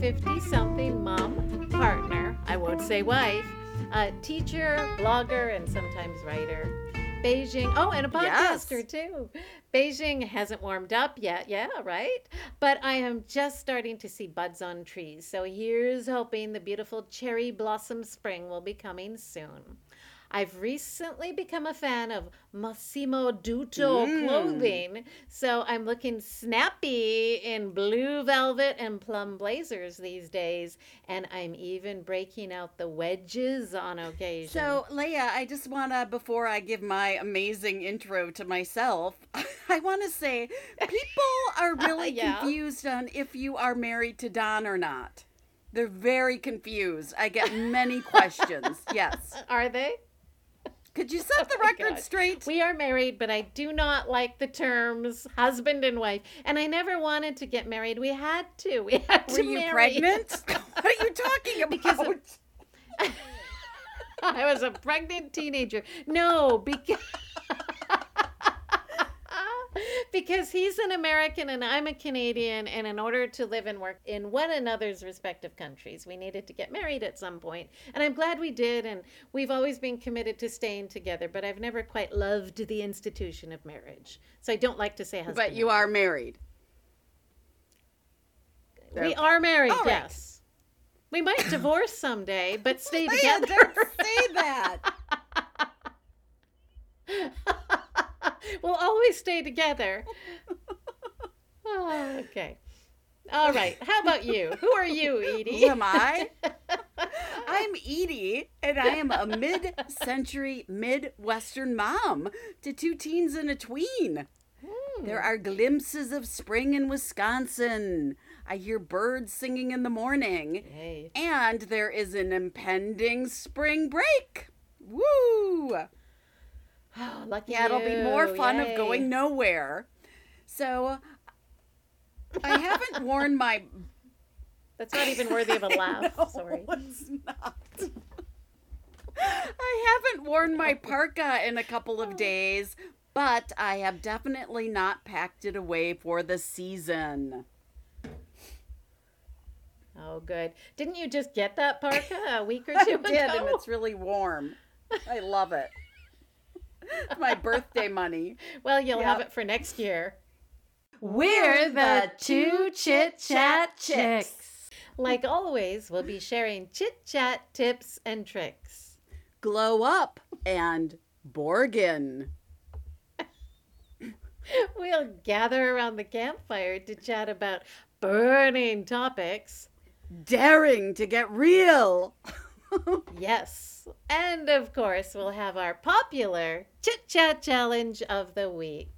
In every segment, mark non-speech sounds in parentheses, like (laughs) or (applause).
50 something mom, partner, I won't say wife, uh, teacher, blogger, and sometimes writer. Beijing, oh, and a podcaster Yes. too. Beijing hasn't warmed up yet, yeah, right? But I am just starting to see buds on trees. So here's hoping the beautiful cherry blossom spring will be coming soon. I've recently become a fan of Massimo Dutti Mm. clothing, so I'm looking snappy in blue velvet and plum blazers these days, and I'm even breaking out the wedges on occasion. So, Leah, I just want to, before I give my amazing intro to myself, (laughs) I want to say people (laughs) are really Yeah. confused on if you are married to Don or not. They're very confused. I get many (laughs) questions. Yes. are they? Could you (laughs) set oh the Oh my record God. straight? We are married, but I do not like the terms husband and wife. And I never wanted to get married. We had to. We (laughs) had Were to you marry. pregnant? (laughs) what are you talking about? Because of- I was a pregnant teenager. No, because because he's an American and I'm a Canadian, and in order to live and work in one another's respective countries, we needed to get married at some point. And I'm glad we did, and we've always been committed to staying together. But I've never quite loved the institution of marriage, so I don't like to say husband. but you are married. We are married. Right. Yes. We might (laughs) divorce someday, but stay Leah, together. don't say that. (laughs) (laughs) (laughs) we'll always stay together. (laughs) Oh, okay. All right. How about you? (laughs) Who are you, Edie? Who am I? I'm Edie, and I am a mid century Midwestern mom to two teens and a tween. Hmm. There are glimpses of spring in Wisconsin. I hear birds singing in the morning. Hey. And there is an impending spring break. Woo! Oh, (sighs) lucky Yeah, it'll be more fun Yay. of going nowhere. So I haven't (laughs) worn my That's not even worthy of a (laughs) laugh. No, Sorry. it's not. I haven't worn my parka in a couple of (laughs) days, but I have definitely not packed it away for the season. Oh, good. Didn't you just get that parka a week or two I two did, and ago? it's really warm. I love it. It's (laughs) my birthday money. Well, you'll have it for next year. We're the two chit chat chicks. Like always, we'll be sharing chit chat tips and tricks. Glow up and Borgen. (laughs) We'll gather around the campfire to chat about burning topics. Daring to get real. (laughs) (laughs) Yes. And of course, we'll have our popular chit chat challenge of the week.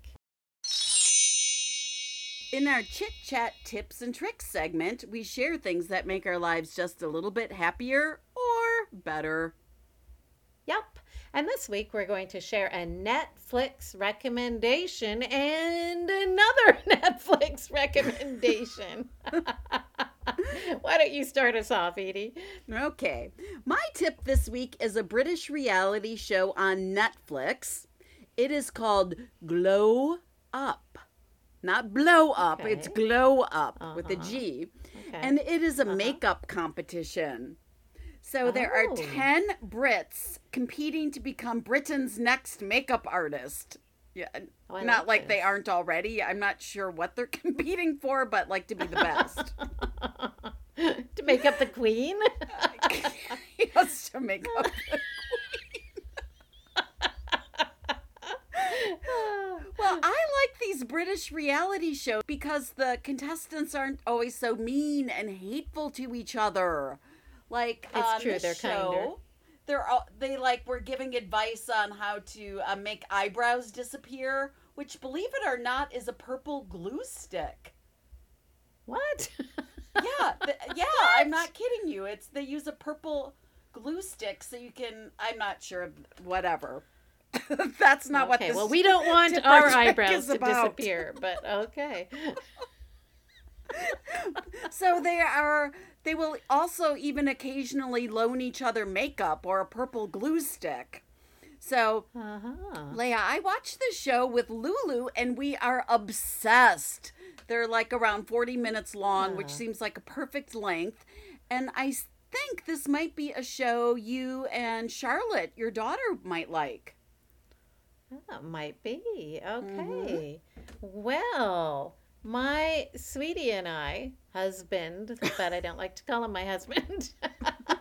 In our chit chat tips and tricks segment, we share things that make our lives just a little bit happier or better. Yep. And this week we're going to share a Netflix recommendation and another (laughs) Netflix recommendation. (laughs) (laughs) Why don't you start us off, Edie? Okay. My tip this week is a British reality show on Netflix. It is called Glow Up. Not blow up, it's glow up with a Uh-huh. G. Okay. And it is a makeup competition. So there are Oh. 10 Brits competing to become Britain's next makeup artist. Yeah, Oh, not like like they aren't already. I'm not sure what they're (laughs) competing for, but like to be the best. (laughs) to make up the queen? (laughs) yes, to make up. The queen. well, I like these British reality shows because the contestants aren't always so mean and hateful to each other. Like It's on true, this they're show, kinder. They're all, they like were giving advice on how to uh, make eyebrows disappear, which believe it or not is a purple glue stick. what? Yeah, th- (laughs) yeah, I'm not kidding you. It's they use a purple glue stick so you can. I'm not sure. Whatever. (laughs) That's not what okay, this. well, we don't (laughs) want our eyebrows to about. disappear, but okay. So they are. They will also even occasionally loan each other makeup or a purple glue stick. So, Uh-huh. Leia, I watched the show with Lulu and we are obsessed. They're like around 40 minutes long, which Ah. seems like a perfect length. And I think this might be a show you and Charlotte, your daughter, might like. That might be. Okay. Well, my sweetie and I, husband, but I don't like to call him my husband, (laughs)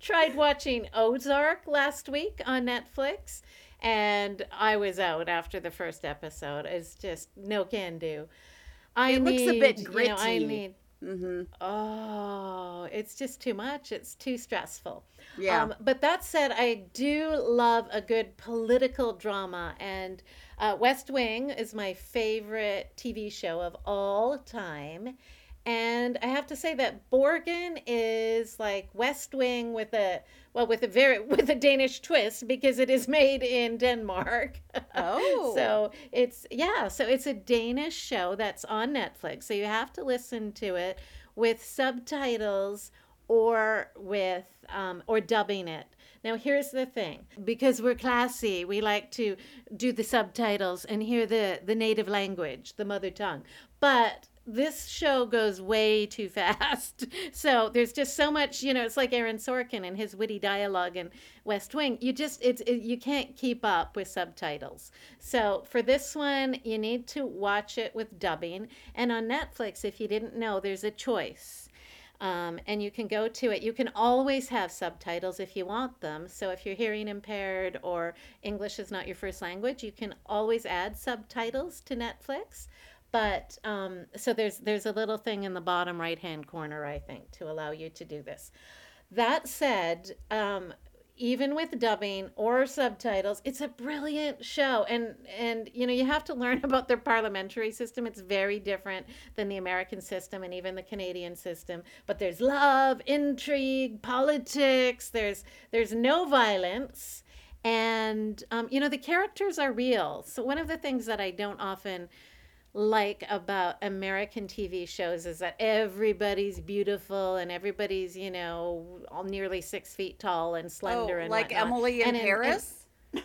tried watching Ozark last week on Netflix. And I was out after the first episode. It's just no can do. I It looks a bit need, You know, I gritty. need. Mm-hmm. Oh, it's just too much. It's too stressful. Yeah. Um, but that said, I do love a good political drama, and uh, West Wing is my favorite TV show of all time. And I have to say that Borgen is like West Wing with a well, with a very (laughs) with a Danish twist because it is made in Denmark. (laughs) Oh. so it's yeah, so it's a Danish show that's on Netflix. So you have to listen to it with subtitles or with um, or dubbing it. Now here's the thing: because we're classy, we like to do the subtitles and hear the the native language, the mother tongue. But this show goes way too fast. (laughs) So there's just so much, you know, it's like Aaron Sorkin and his witty dialogue in West Wing. You just it's it, you can't keep up with subtitles. So for this one, you need to watch it with dubbing. And on Netflix, if you didn't know, there's a choice. Um, and you can go to it. You can always have subtitles if you want them. So if you're hearing impaired or English is not your first language, you can always add subtitles to Netflix. But um, so there's there's a little thing in the bottom right hand corner, I think, to allow you to do this. That said, um, even with dubbing or subtitles, it's a brilliant show. And and you know you have to learn (laughs) about their parliamentary system. It's very different than the American system and even the Canadian system. But there's love, intrigue, politics. There's there's no violence, and um, you know the characters are real. So one of the things that I don't often like about American TV shows is that everybody's beautiful and everybody's, you know, all nearly six feet tall and oh, slender oh, and like whatnot. Emily in And in- Paris? (laughs)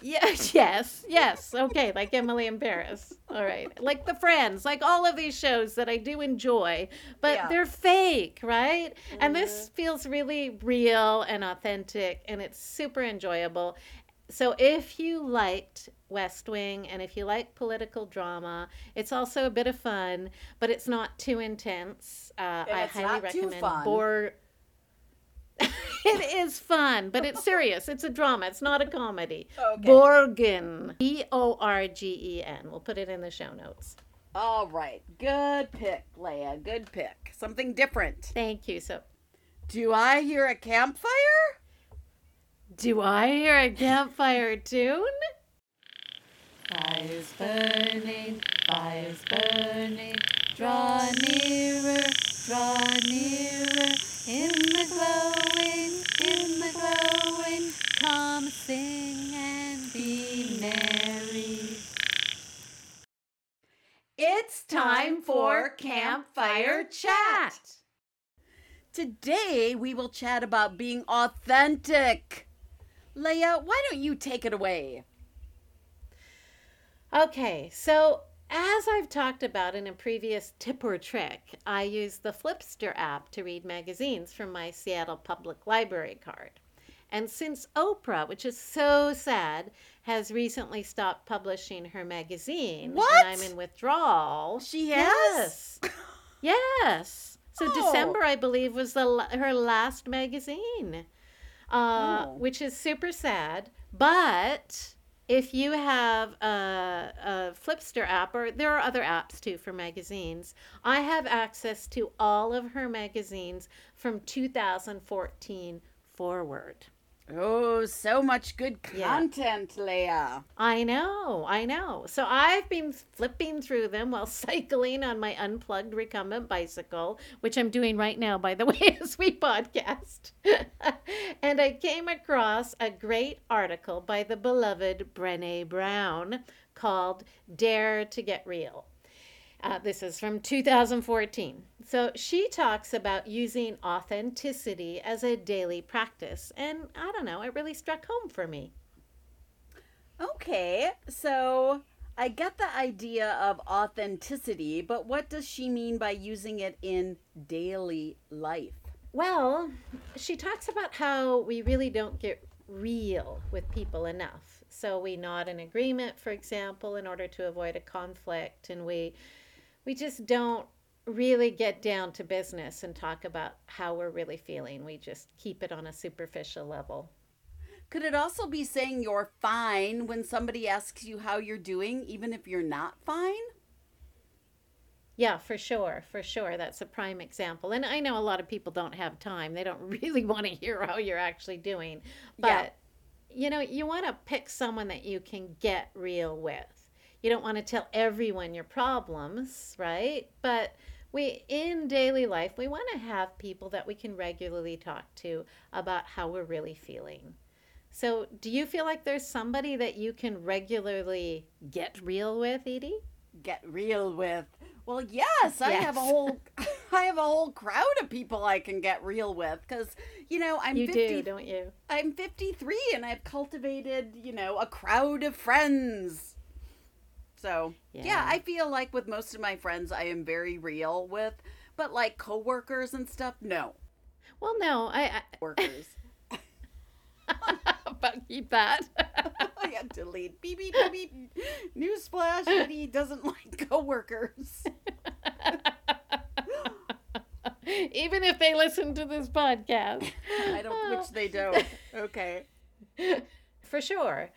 Yeah, yes, yes. Okay, like Emily in Paris. All right. Like the Friends, like all of these shows that I do enjoy, but Yeah. they're fake, right? And this mm-hmm. feels really real and authentic and it's super enjoyable. So if you liked West Wing and if you like political drama, it's also a bit of fun, but it's not too intense. Uh, I highly recommend fun. Bor- (laughs) it is fun, but it's serious. It's a drama. It's not a comedy. Okay. Borgen. B O R G E N. We'll put it in the show notes. All right. Good pick, Leia. Good pick. Something different. Thank you. So, Do I hear a campfire? do I hear a campfire tune? Fires burning, fires burning, draw nearer, draw nearer, in the glowing, in the glowing, come sing and be merry. It's time for Campfire Chat. Today we will chat about being authentic. Leia, why don't you take it away? Okay, so as I've talked about in a previous tip or trick, I use the Flipster app to read magazines from my Seattle Public Library card. And since Oprah, which is so sad, has recently stopped publishing her magazine, What? and I'm in withdrawal. She has? Yes. (laughs) yes. So Oh. December, I believe, was the la- her last magazine, uh, Oh. which is super sad. But if you have a, a Flipster app, or there are other apps too for magazines, I have access to all of her magazines from 2014 forward. Oh, so much good Yeah. content, Leia. I know, I know. So I've been flipping through them while (laughs) cycling on my unplugged recumbent bicycle, which I'm doing right now, by the (laughs) way, as we podcast. (laughs) and I came across a great article by the beloved Brene Brown called Dare to Get Real. Uh, this is from 2014. So she talks about using authenticity as a daily practice. And I don't know, it really struck home for me. Okay, so I get the idea of authenticity, but what does she mean by using it in daily life? Well, she talks about how we really don't get real with people enough. So we nod in agreement, for example, in order to avoid a conflict, and we we just don't really get down to business and talk about how we're really feeling. We just keep it on a superficial level. Could it also be saying you're fine when somebody asks you how you're doing, even if you're not fine? Yeah, for sure. For sure. That's a prime example. And I know a lot of people don't have time. They don't (laughs) really want to hear how you're actually doing. But, yeah. you know, you want to pick someone that you can get real with. You don't want to tell everyone your problems, right? But we in daily life, we want to have people that we can regularly talk to about how we're really feeling. So, do you feel like there's somebody that you can regularly get real with, Edie? Get real with. Well, yes, I have a whole (laughs) (laughs) I have a whole crowd of people I can get real with cuz you know, I'm you 50 do, don't you? I'm 53 and I've cultivated, you know, a crowd of friends. So, yeah. yeah, I feel like with most of my friends I am very real with, but like coworkers and stuff, no. Well, no, I, I... (laughs) workers. but keep that. I had to delete. Beep, beep, beep, beep. Newsflash, Eddie doesn't like coworkers. (laughs) Even if they listen to this podcast. I don't, which they (laughs) don't. Okay. For sure.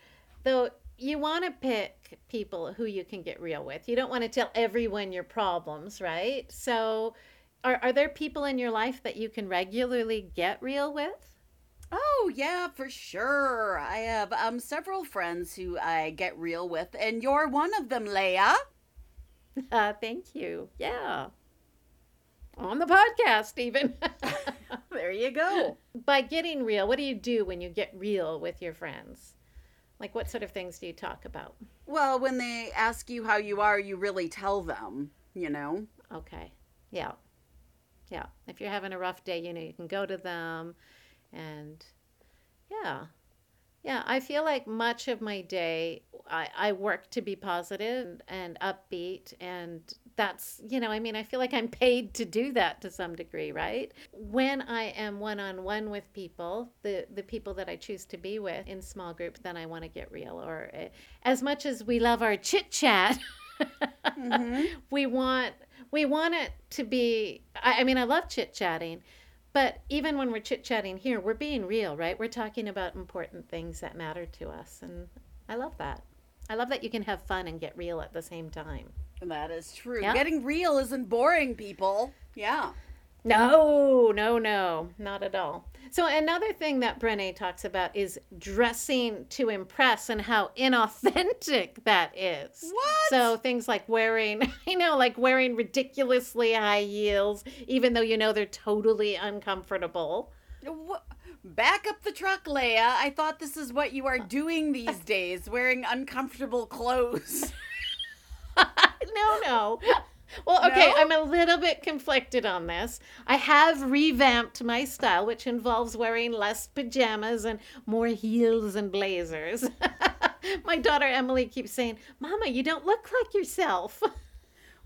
Though you want to pick people who you can get real with. You don't want to tell everyone your problems, right? So, are, are there people in your life that you can regularly get real with? Oh, yeah, for sure. I have um several friends who I get real with, and you're one of them, Leah. (laughs) Uh, thank you. Yeah. On the podcast, even. (laughs) (laughs) there you go. By getting real, what do you do when you get real with your friends? Like, what sort of things do you talk about? Well, when they ask you how you are, you really tell them, you know? Okay. Yeah. Yeah. If you're having a rough day, you know, you can go to them and yeah. Yeah, I feel like much of my day I, I work to be positive and upbeat and that's you know, I mean I feel like I'm paid to do that to some degree, right? When I am one on one with people, the the people that I choose to be with in small group, then I want to get real. Or uh, as much as we love our chit chat, mm-hmm. (laughs) we want we want it to be I, I mean I love chit chatting but even when we're chit chatting here, we're being real, right? We're talking about important things that matter to us. And I love that. I love that you can have fun and get real at the same time. That is true. Yep. Getting real isn't boring, people. Yeah. No, no, no, not at all. So another thing that Brené talks about is dressing to impress and how inauthentic (laughs) that is. What? So things like wearing, (laughs) you know, like wearing ridiculously high heels, even though you know they're totally uncomfortable. What? Back up the truck, Leah. I thought this is what you are uh. doing these days, wearing uncomfortable clothes. (laughs) no, no. (laughs) Well, okay, no? I'm a little bit conflicted on this. I have revamped my style, which involves wearing less pajamas and more heels and blazers. (laughs) my daughter Emily keeps saying, Mama, you don't look like yourself. (laughs)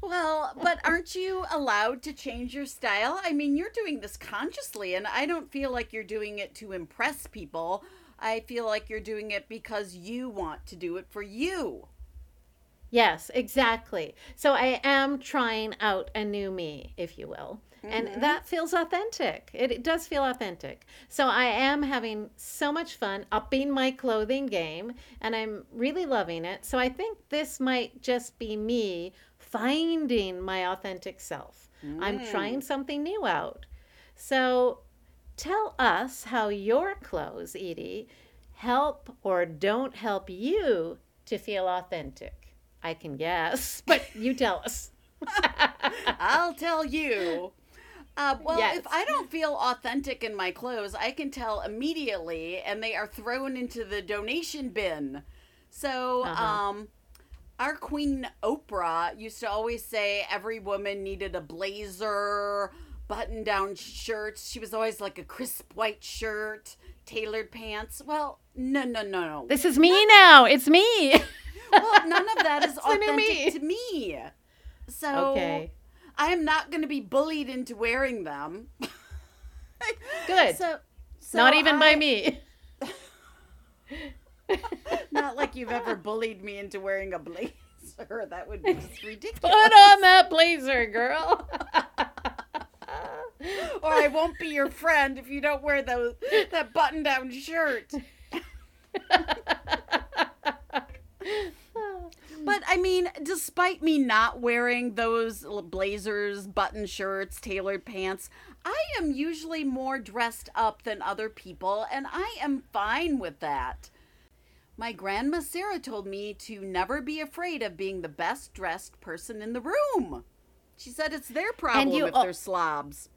Well, but aren't you allowed to change your style? I mean, you're doing this consciously, and I don't feel like you're doing it to impress people. I feel like you're doing it because you want to do it for you. Yes, exactly. So I am trying out a new me, if you will. Mm-hmm. And that feels authentic. It, it, does feel authentic. So I am having so much fun upping my clothing game and I'm really loving it. So I think this might just be me finding my authentic self. Mm. I'm trying something new out. So tell us how your clothes, Edie, help or don't help you to feel authentic. I can guess, (laughs) but you tell us. (laughs) I'll tell you. Uh, well, yes. if I don't feel authentic in my clothes, I can tell immediately, and they are thrown into the donation bin. So, uh-huh. um, our Queen Oprah used to always say every woman needed a blazer, button down shirts. She was always like a crisp white shirt, tailored pants. Well, no, no, no, no. This is me now. It's me. (laughs) well, none of that is (laughs) authentic me. to me. So okay. I am not going to be bullied into wearing them. (laughs) Good. So, so not even I, by me. (laughs) not like you've ever bullied me into wearing a blazer. That would be just ridiculous. Put on that blazer, girl. or I won't be your friend if you don't wear those that button-down shirt. But I mean, despite me not wearing those blazers, button shirts, tailored pants, I am usually more dressed up than other people, and I am fine with that. My grandma Sarah told me to never be afraid of being the best dressed person in the room. She said it's their problem you, if they're slobs.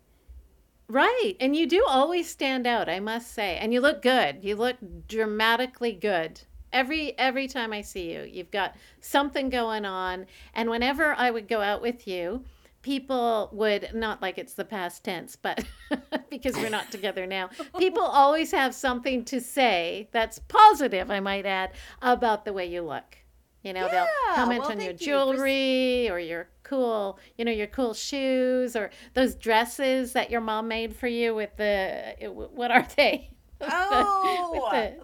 Right. And you do always stand out, I must say. And you look good. You look dramatically good every every time I see you. You've got something going on, and whenever I would go out with you, people would not like it's the past tense, but (laughs) because we're not together now, people (laughs) always have something to say that's positive, I might add, about the way you look. You know, yeah, they'll comment well, on your jewelry you for... or your cool, you know, your cool shoes or those dresses that your mom made for you with the what are they? (laughs) Oh, the,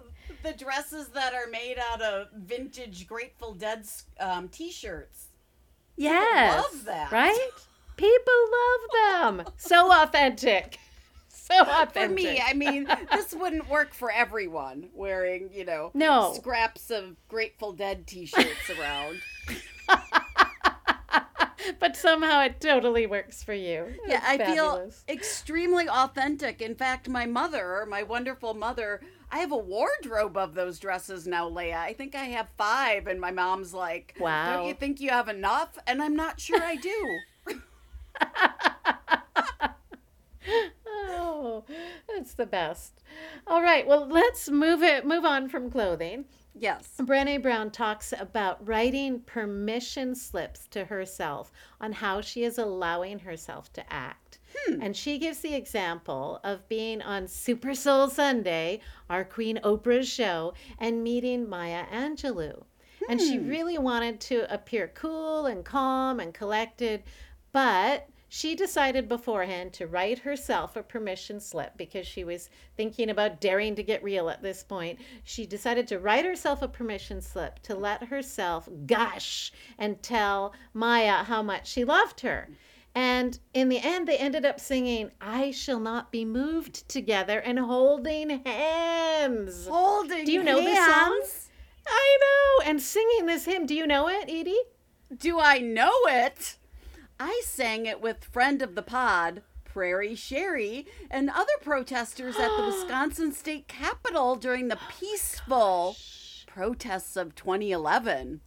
the dresses that are made out of vintage Grateful Dead um, t-shirts. Yes, love that. Right? People love them. (laughs) so authentic. So authentic. For me, I mean, this wouldn't work for everyone wearing, you know, no. scraps of Grateful Dead t-shirts around. (laughs) but somehow it totally works for you. yeah, I fabulous. feel extremely authentic. In fact, my mother, my wonderful mother, I have a wardrobe of those dresses now, Leah. I think I have five, and my mom's like, "Wow, don't you think you have enough?" And I'm not sure I do. (laughs) (laughs) oh, that's the best. All right, well, let's move it move on from clothing. Yes. Brené Brown talks about writing permission slips to herself on how she is allowing herself to act. Hmm. And she gives the example of being on Super Soul Sunday, our Queen Oprah's show, and meeting Maya Angelou. Hmm. And she hmm. really wanted to appear cool and calm and collected, but she decided beforehand to write herself a permission slip because she was thinking about daring to get real at this point. She decided to write herself a permission slip to let herself gush and tell Maya how much she loved her. And in the end, they ended up singing, I Shall Not Be Moved together and holding hands. Holding Do you know hands? this song? I know. And singing this hymn. Do you know it, Edie? Do I know it? I sang it with friend of the pod, Prairie Sherry, and other protesters at the (gasps) Wisconsin State Capitol during the oh peaceful protests of 2011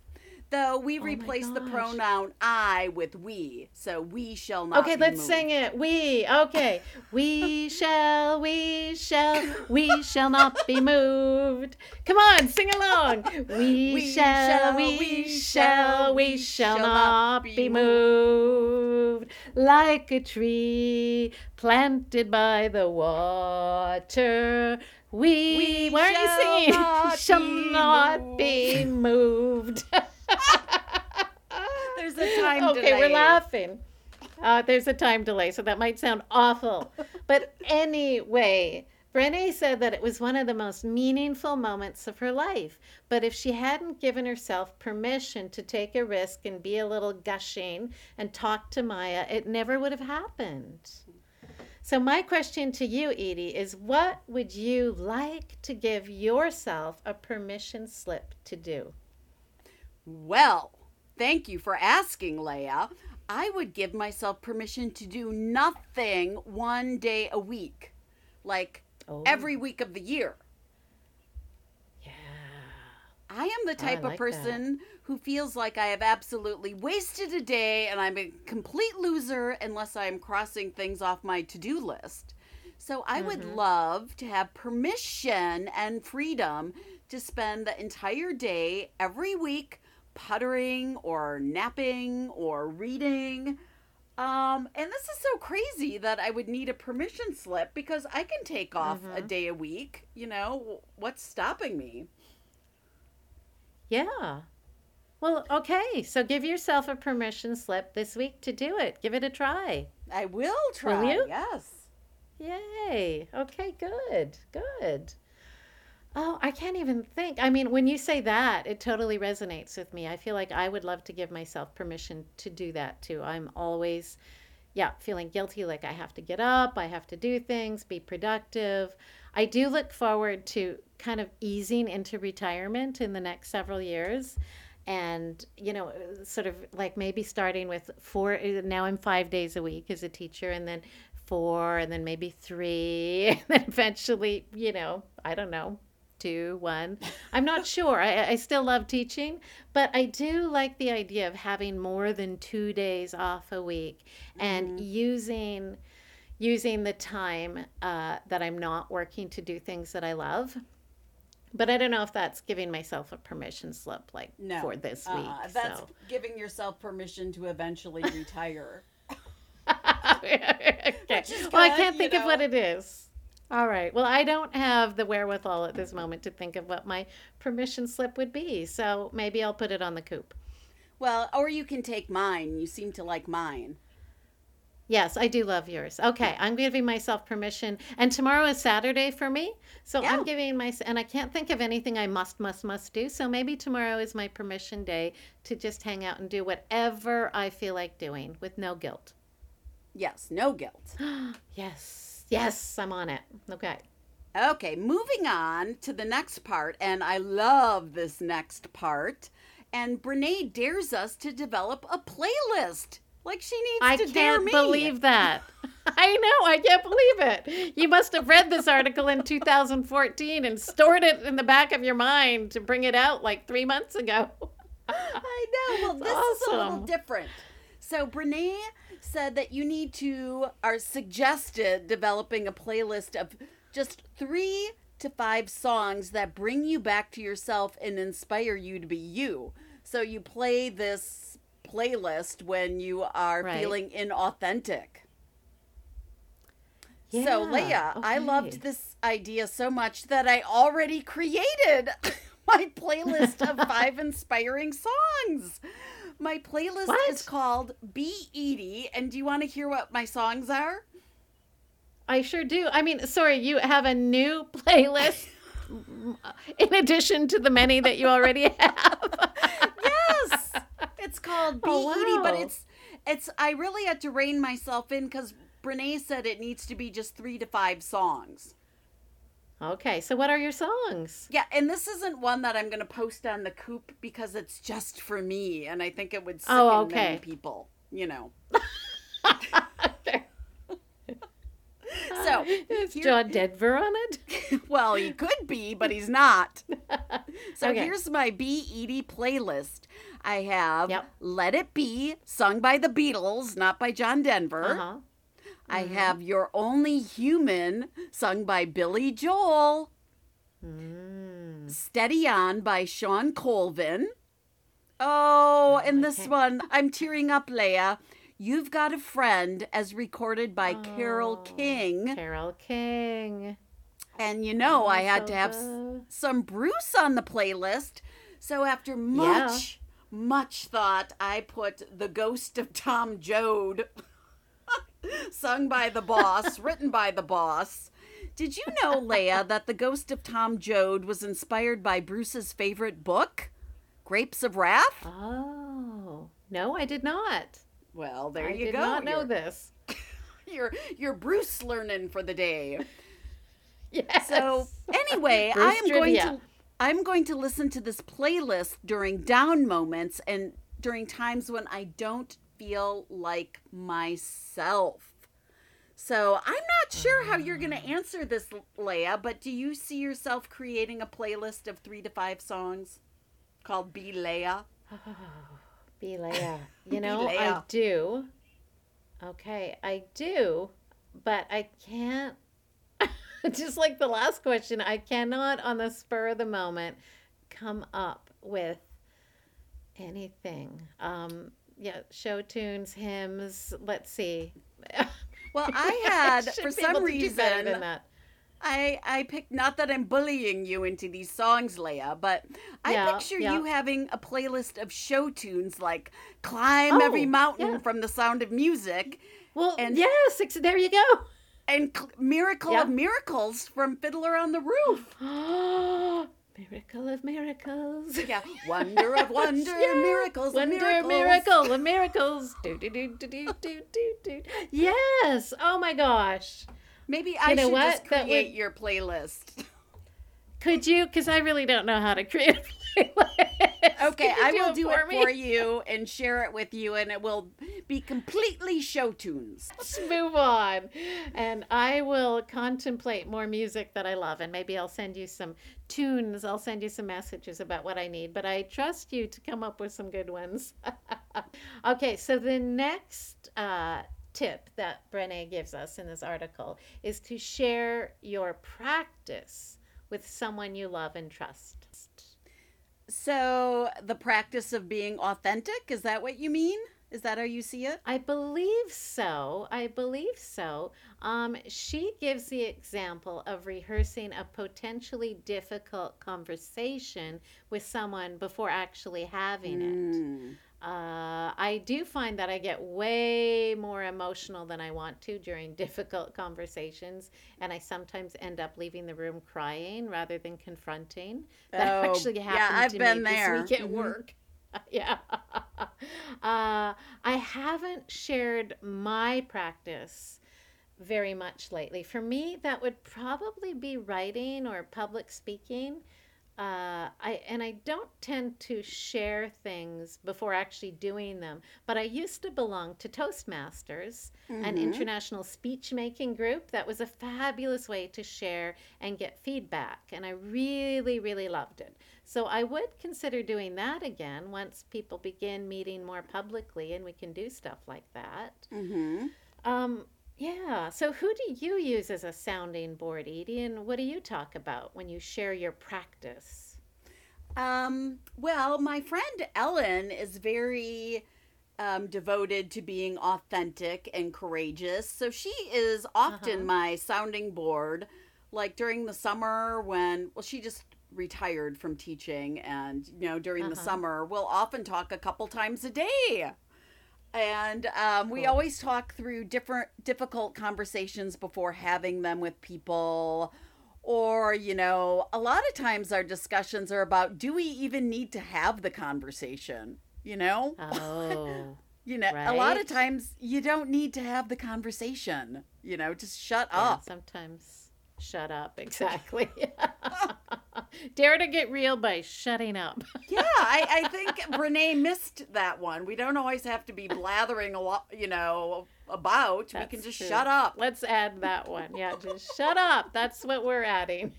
though we oh replace the pronoun I with we. So we shall not. Okay, let's moved. sing it. We. Okay. we shall, we shall, we shall not be moved. Come on, sing along. We, (laughs) we shall, we shall, we shall, shall not be moved. Like a tree planted by the water. We, we why are you singing? (laughs) Shall not be moved. (laughs) there's a time okay, delay. we're laughing. Uh, there's a time delay, so that might sound awful. But anyway, Brené said that it was one of the most meaningful moments of her life. But if she hadn't given herself permission to take a risk and be a little gushing and talk to Maya, it never would have happened. So, my question to you, Edie, is what would you like to give yourself a permission slip to do? Well, thank you for asking, Leah. I would give myself permission to do nothing one day a week, like oh. every week of the year. Yeah. I am the type like of person that. who feels like I have absolutely wasted a day and I'm a complete loser unless I'm crossing things off my to do list. So I mm-hmm. would love to have permission and freedom to spend the entire day every week puttering or napping or reading. Um, and this is so crazy that I would need a permission slip because I can take off mm-hmm. a day a week. You know, what's stopping me? Yeah. Well, okay. So give yourself a permission slip this week to do it. Give it a try. I will try. Will you? Yes. Yay. Okay, good. Good. Oh, I can't even think. I mean, when you say that, it totally resonates with me. I feel like I would love to give myself permission to do that too. I'm always, yeah, feeling guilty like I have to get up, I have to do things, be productive. I do look forward to kind of easing into retirement in the next several years and you know sort of like maybe starting with four now i'm five days a week as a teacher and then four and then maybe three (laughs) and then eventually you know i don't know two one i'm not (laughs) sure I, I still love teaching but i do like the idea of having more than two days off a week and mm-hmm. using using the time uh, that i'm not working to do things that i love but I don't know if that's giving myself a permission slip like no, for this uh, week. That's so. giving yourself permission to eventually (laughs) retire. (laughs) okay. Well, I can't think know. of what it is. All right. Well, I don't have the wherewithal at this moment to think of what my permission slip would be. So maybe I'll put it on the coop. Well, or you can take mine. You seem to like mine. Yes, I do love yours. Okay, I'm giving myself permission. And tomorrow is Saturday for me. So yeah. I'm giving my, and I can't think of anything I must, must, must do. So maybe tomorrow is my permission day to just hang out and do whatever I feel like doing with no guilt. Yes, no guilt. (gasps) yes, yes, I'm on it. Okay. Okay, moving on to the next part. And I love this next part. And Brene dares us to develop a playlist. Like she needs I to dare me. I can't believe that. (laughs) I know, I can't believe it. You must have read this article in 2014 and stored it in the back of your mind to bring it out like three months ago. I know. Well, (laughs) this awesome. is a little different. So Brene said that you need to, or suggested developing a playlist of just three to five songs that bring you back to yourself and inspire you to be you. So you play this playlist when you are right. feeling inauthentic. Yeah, so, Leah, okay. I loved this idea so much that I already created (laughs) my playlist of (laughs) five inspiring songs. My playlist what? is called Be Edie, and do you want to hear what my songs are? I sure do. I mean, sorry, you have a new (laughs) playlist (laughs) in addition to the many that you already (laughs) have. yes. It's called Be oh, wow. Edie, but it's it's I really had to rein myself in because Brene said it needs to be just three to five songs. Okay, so what are your songs? Yeah, and this isn't one that I'm going to post on the coop because it's just for me, and I think it would sicken oh, okay. many people. You know. So (laughs) is John Denver on it? (laughs) well, he could be, but he's not. So okay. here's my Be Edie playlist. I have yep. Let It Be, sung by the Beatles, not by John Denver. Uh-huh. I mm-hmm. have You're Only Human, sung by Billy Joel. Mm. Steady On by Shawn Colvin. Oh, and this one, I'm tearing up, Leah. You've Got a Friend, as recorded by oh, Carole King. Carole King. And you know, oh, I had so to have good. some Bruce on the playlist. So after much, yeah. much thought, I put The Ghost of Tom Joad, (laughs) sung by the boss, written by the boss. Did you know, Leah, that The Ghost of Tom Joad was inspired by Bruce's favorite book, Grapes of Wrath? Oh, no, I did not. Well, there I you did. Not know you're, this. (laughs) You're you're Bruce learning for the day. Yes. So anyway, (laughs) I am going to I'm going to listen to this playlist during down moments and during times when I don't feel like myself. So I'm not sure how you're going to ah. answer this, Leah, but do you see yourself creating a playlist of three to five songs called Be Leah? (sighs) Be Leia. (laughs) You know, I do. Okay, I do, but I can't. (laughs) Just like the last question, I cannot, on the spur of the moment, come up with anything. Um, yeah, show tunes, hymns. Let's see. (laughs) Well, I (laughs) had I for some reason I I picked not that I'm bullying you into these songs, Leah, but I yeah, picture yeah. you having a playlist of show tunes like "Climb oh, Every Mountain" yeah. from The Sound of Music. Well, and yes, there you go. And "Miracle of Miracles" from Fiddler on the Roof. (gasps) (gasps) (gasps) Miracle of miracles. Yeah. Wonder of (laughs) wonder, yeah. miracles wonder, of miracles. miracle of miracles. Do, do, do, do, do, do, do, do. Yes. Oh my gosh. Maybe I you know should what? just create would... your playlist. Could you? Because I really don't know how to create a (laughs) playlist. Okay, I will do it, for, it for you and share it with you, and it will be completely show tunes. Let's move on. And I will contemplate more music that I love, and maybe I'll send you some tunes. I'll send you some messages about what I need, but I trust you to come up with some good ones. (laughs) okay, so the next. Uh, tip that Brene gives us in this article is to share your practice with someone you love and trust. So, the practice of being authentic, is that what you mean? Is that how you see it? I believe so. I believe so. Um, she gives the example of rehearsing a potentially difficult conversation with someone before actually having mm. it. Uh, I do find that I get way more emotional than I want to during (laughs) difficult conversations, and I sometimes end up leaving the room crying rather than confronting. That oh, actually happened yeah, I've to been me there. this week at mm-hmm. work. (laughs) yeah. Uh, I haven't shared my practice very much lately. For me, that would probably be writing or public speaking uh, I and I don't tend to share things before actually doing them. But I used to belong to Toastmasters, mm-hmm. an international speech making group that was a fabulous way to share and get feedback, and I really, really loved it. So I would consider doing that again once people begin meeting more publicly, and we can do stuff like that. Mm-hmm. Um, yeah. So who do you use as a sounding board, Edie? And what do you talk about when you share your practice? Um, well, my friend Ellen is very um, devoted to being authentic and courageous. So she is often uh-huh. my sounding board. Like during the summer when, well, she just retired from teaching and, you know, during uh-huh. the summer, we'll often talk a couple times a day. And um, we always talk through different difficult conversations before having them with people. Or you know a lot of times our discussions are about do we even need to have the conversation you know? Oh. (laughs) You know right? a lot of times you don't need to have the conversation you know just shut yeah, up. sometimes shut up (laughs) exactly (laughs) Dare to get real by shutting up. (laughs) yeah, I, I think Brene missed that one. We don't always have to be blathering a lot, you know, about. That's we can just true. shut up. Let's add that one. Yeah, just shut up. That's what we're adding.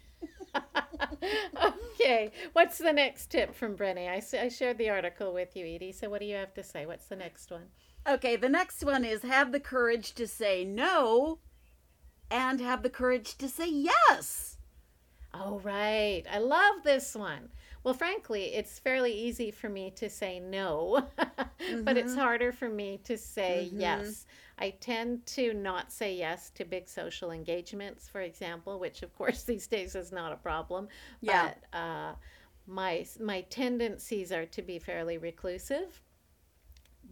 okay, what's the next tip from Brene? I, I shared the article with you, Edie. So, what do you have to say? What's the next one? Okay, the next one is have the courage to say no and have the courage to say yes. Oh, right. I love this one. Well, frankly, it's fairly easy for me to say no, mm-hmm. (laughs) but it's mm-hmm. harder for me to say mm-hmm. yes. I tend to not say yes to big social engagements, for example, which of course (laughs) these days is not a problem. Yeah. But uh, my my tendencies are to be fairly reclusive.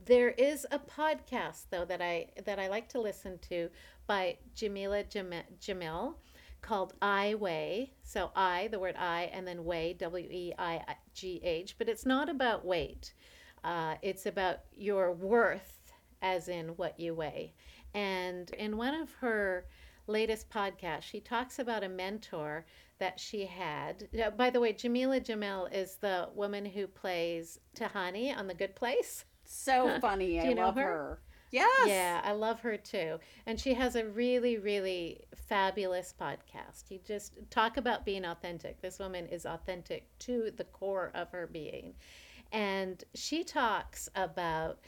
There is a podcast though that I that I like to listen to by Jamila Jamil called I Weigh. So I, the word I, and then weigh, W E I G H. But it's not about weight. Uh, it's about your worth, as in what you weigh. And in one of her latest podcasts, she talks about a mentor that she had. By the way, Jamila Jamil is the woman who plays Tahani on The Good Place. So (laughs) funny. I love her? her. Yes. Yeah, I love her too. And she has a really, really fabulous podcast. You just talk about being authentic. This woman is authentic to the core of her being. And she talks about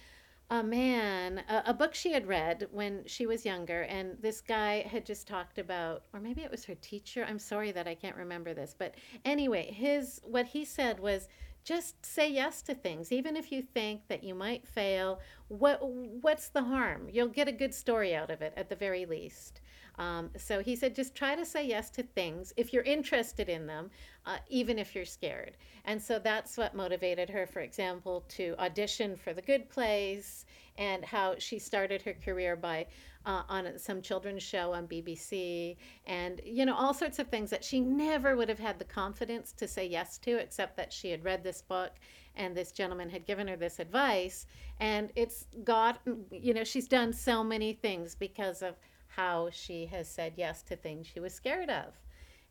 a man, a, a, book she had read when she was younger, and this guy had just talked about, or maybe it was her teacher. I'm sorry that I can't remember this, but anyway, his what he said was just say yes to things, even if you think that you might fail what what's the harm? You'll get a good story out of it at the very least. Um, so he said, just try to say yes to things if you're interested in them, uh, even if you're scared. And so that's what motivated her, for example, to audition for The Good Place and how she started her career by uh, on some children's show on BBC and, you know, all sorts of things that she never would have had the confidence to say yes to, except that she had read this book and this gentleman had given her this advice. And it's got, you know, she's done so many things because of how she has said yes to things she was scared of.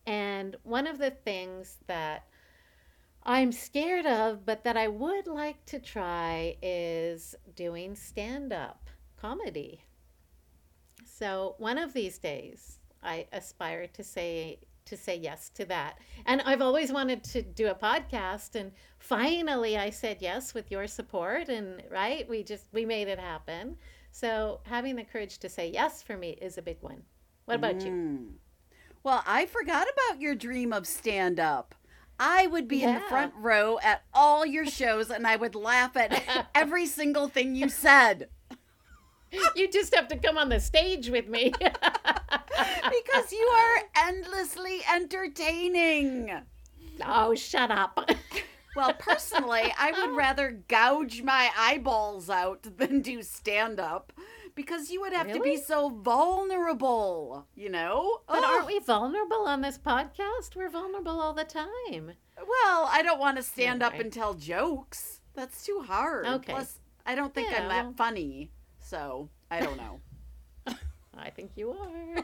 And one of the things that I'm scared of, but that I would like to try is doing stand up comedy. So one of these days, I aspire to say to say yes to that. And I've always wanted to do a podcast and finally I said yes with your support and right, we just we made it happen. So having the courage to say yes for me is a big one. What about mm. you? Well, I forgot about your dream of stand up. I would be yeah. in the front row at all your shows and I would laugh at (laughs) every single thing you said. You just have to come on the stage with me. (laughs) because you are endlessly entertaining. Oh, shut up. (laughs) Well, personally, I would rather gouge my eyeballs out than do stand up because you would have really? to be so vulnerable, you know? But oh. aren't we vulnerable on this podcast? We're vulnerable all the time. Well, I don't want to stand up and tell jokes. That's too hard. Okay. Plus, I don't think yeah, I'm that well... funny. So, I don't know. (laughs) I think you are.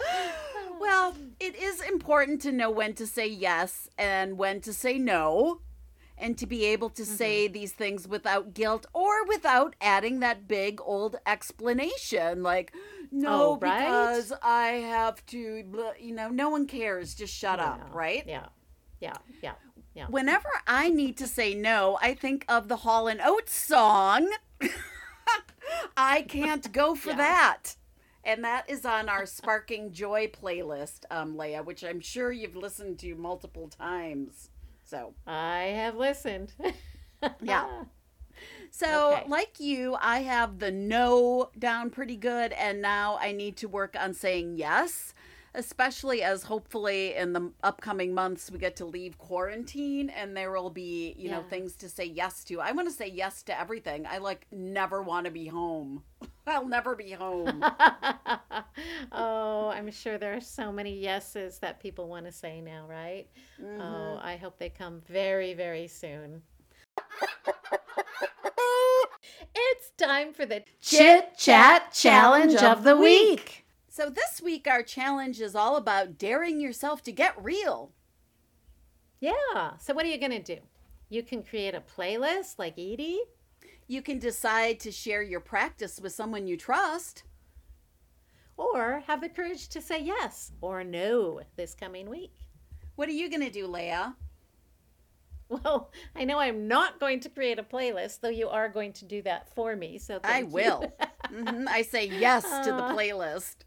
(laughs) well, it is important to know when to say yes and when to say no, and to be able to mm-hmm. say these things without guilt or without adding that big old explanation like, no, oh, right? because I have to, you know, no one cares. Just shut yeah. up, right? Yeah. Yeah. Yeah. Yeah. Whenever I need to say no, I think of the Hall and Oates song. (laughs) I can't go (laughs) for yeah. that. And that is on our Sparking Joy playlist, um, Leah, which I'm sure you've listened to multiple times. So I have listened. (laughs) yeah. So, okay. like you, I have the no down pretty good, and now I need to work on saying yes especially as hopefully in the upcoming months we get to leave quarantine and there will be, you yeah. know, things to say yes to. I want to say yes to everything. I like never want to be home. (laughs) I'll never be home. (laughs) oh, I'm sure there are so many yeses that people want to say now, right? Mm-hmm. Oh, I hope they come very, very soon. (laughs) it's time for the Chit Chat Challenge of the Week. So, this week, our challenge is all about daring yourself to get real. Yeah. So, what are you going to do? You can create a playlist like Edie. You can decide to share your practice with someone you trust. Or have the courage to say yes or no this coming week. What are you going to do, Leah? Well, I know I'm not going to create a playlist, though you are going to do that for me. So I will. (laughs) mm-hmm. I say yes to the playlist.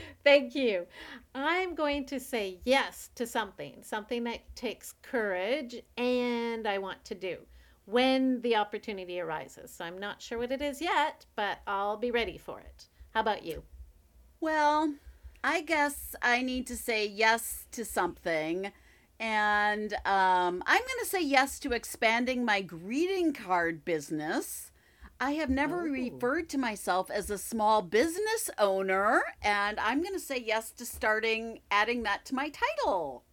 (laughs) Thank you. I'm going to say yes to something, something that takes courage and I want to do when the opportunity arises. So I'm not sure what it is yet, but I'll be ready for it. How about you? Well, I guess I need to say yes to something. And um, I'm going to say yes to expanding my greeting card business. I have never oh. referred to myself as a small business owner, and I'm going to say yes to starting adding that to my title.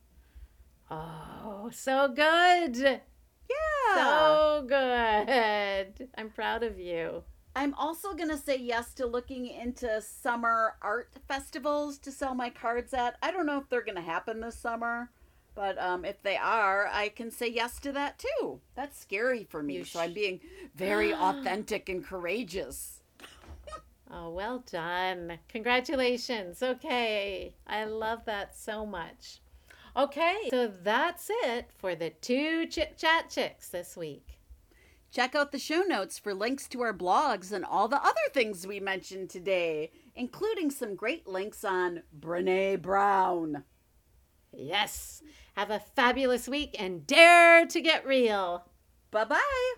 Oh, so good. Yeah. So good. I'm proud of you. I'm also going to say yes to looking into summer art festivals to sell my cards at. I don't know if they're going to happen this summer. But um, if they are, I can say yes to that too. That's scary for me. Sh- so I'm being very (gasps) authentic and courageous. oh, well done. Congratulations. Okay. I love that so much. Okay, so that's it for the two Chit Chat Chicks this week. Check out the show notes for links to our blogs and all the other things we mentioned today, including some great links on Brene Brown. Yes. Have a fabulous week and dare to get real. Bye bye.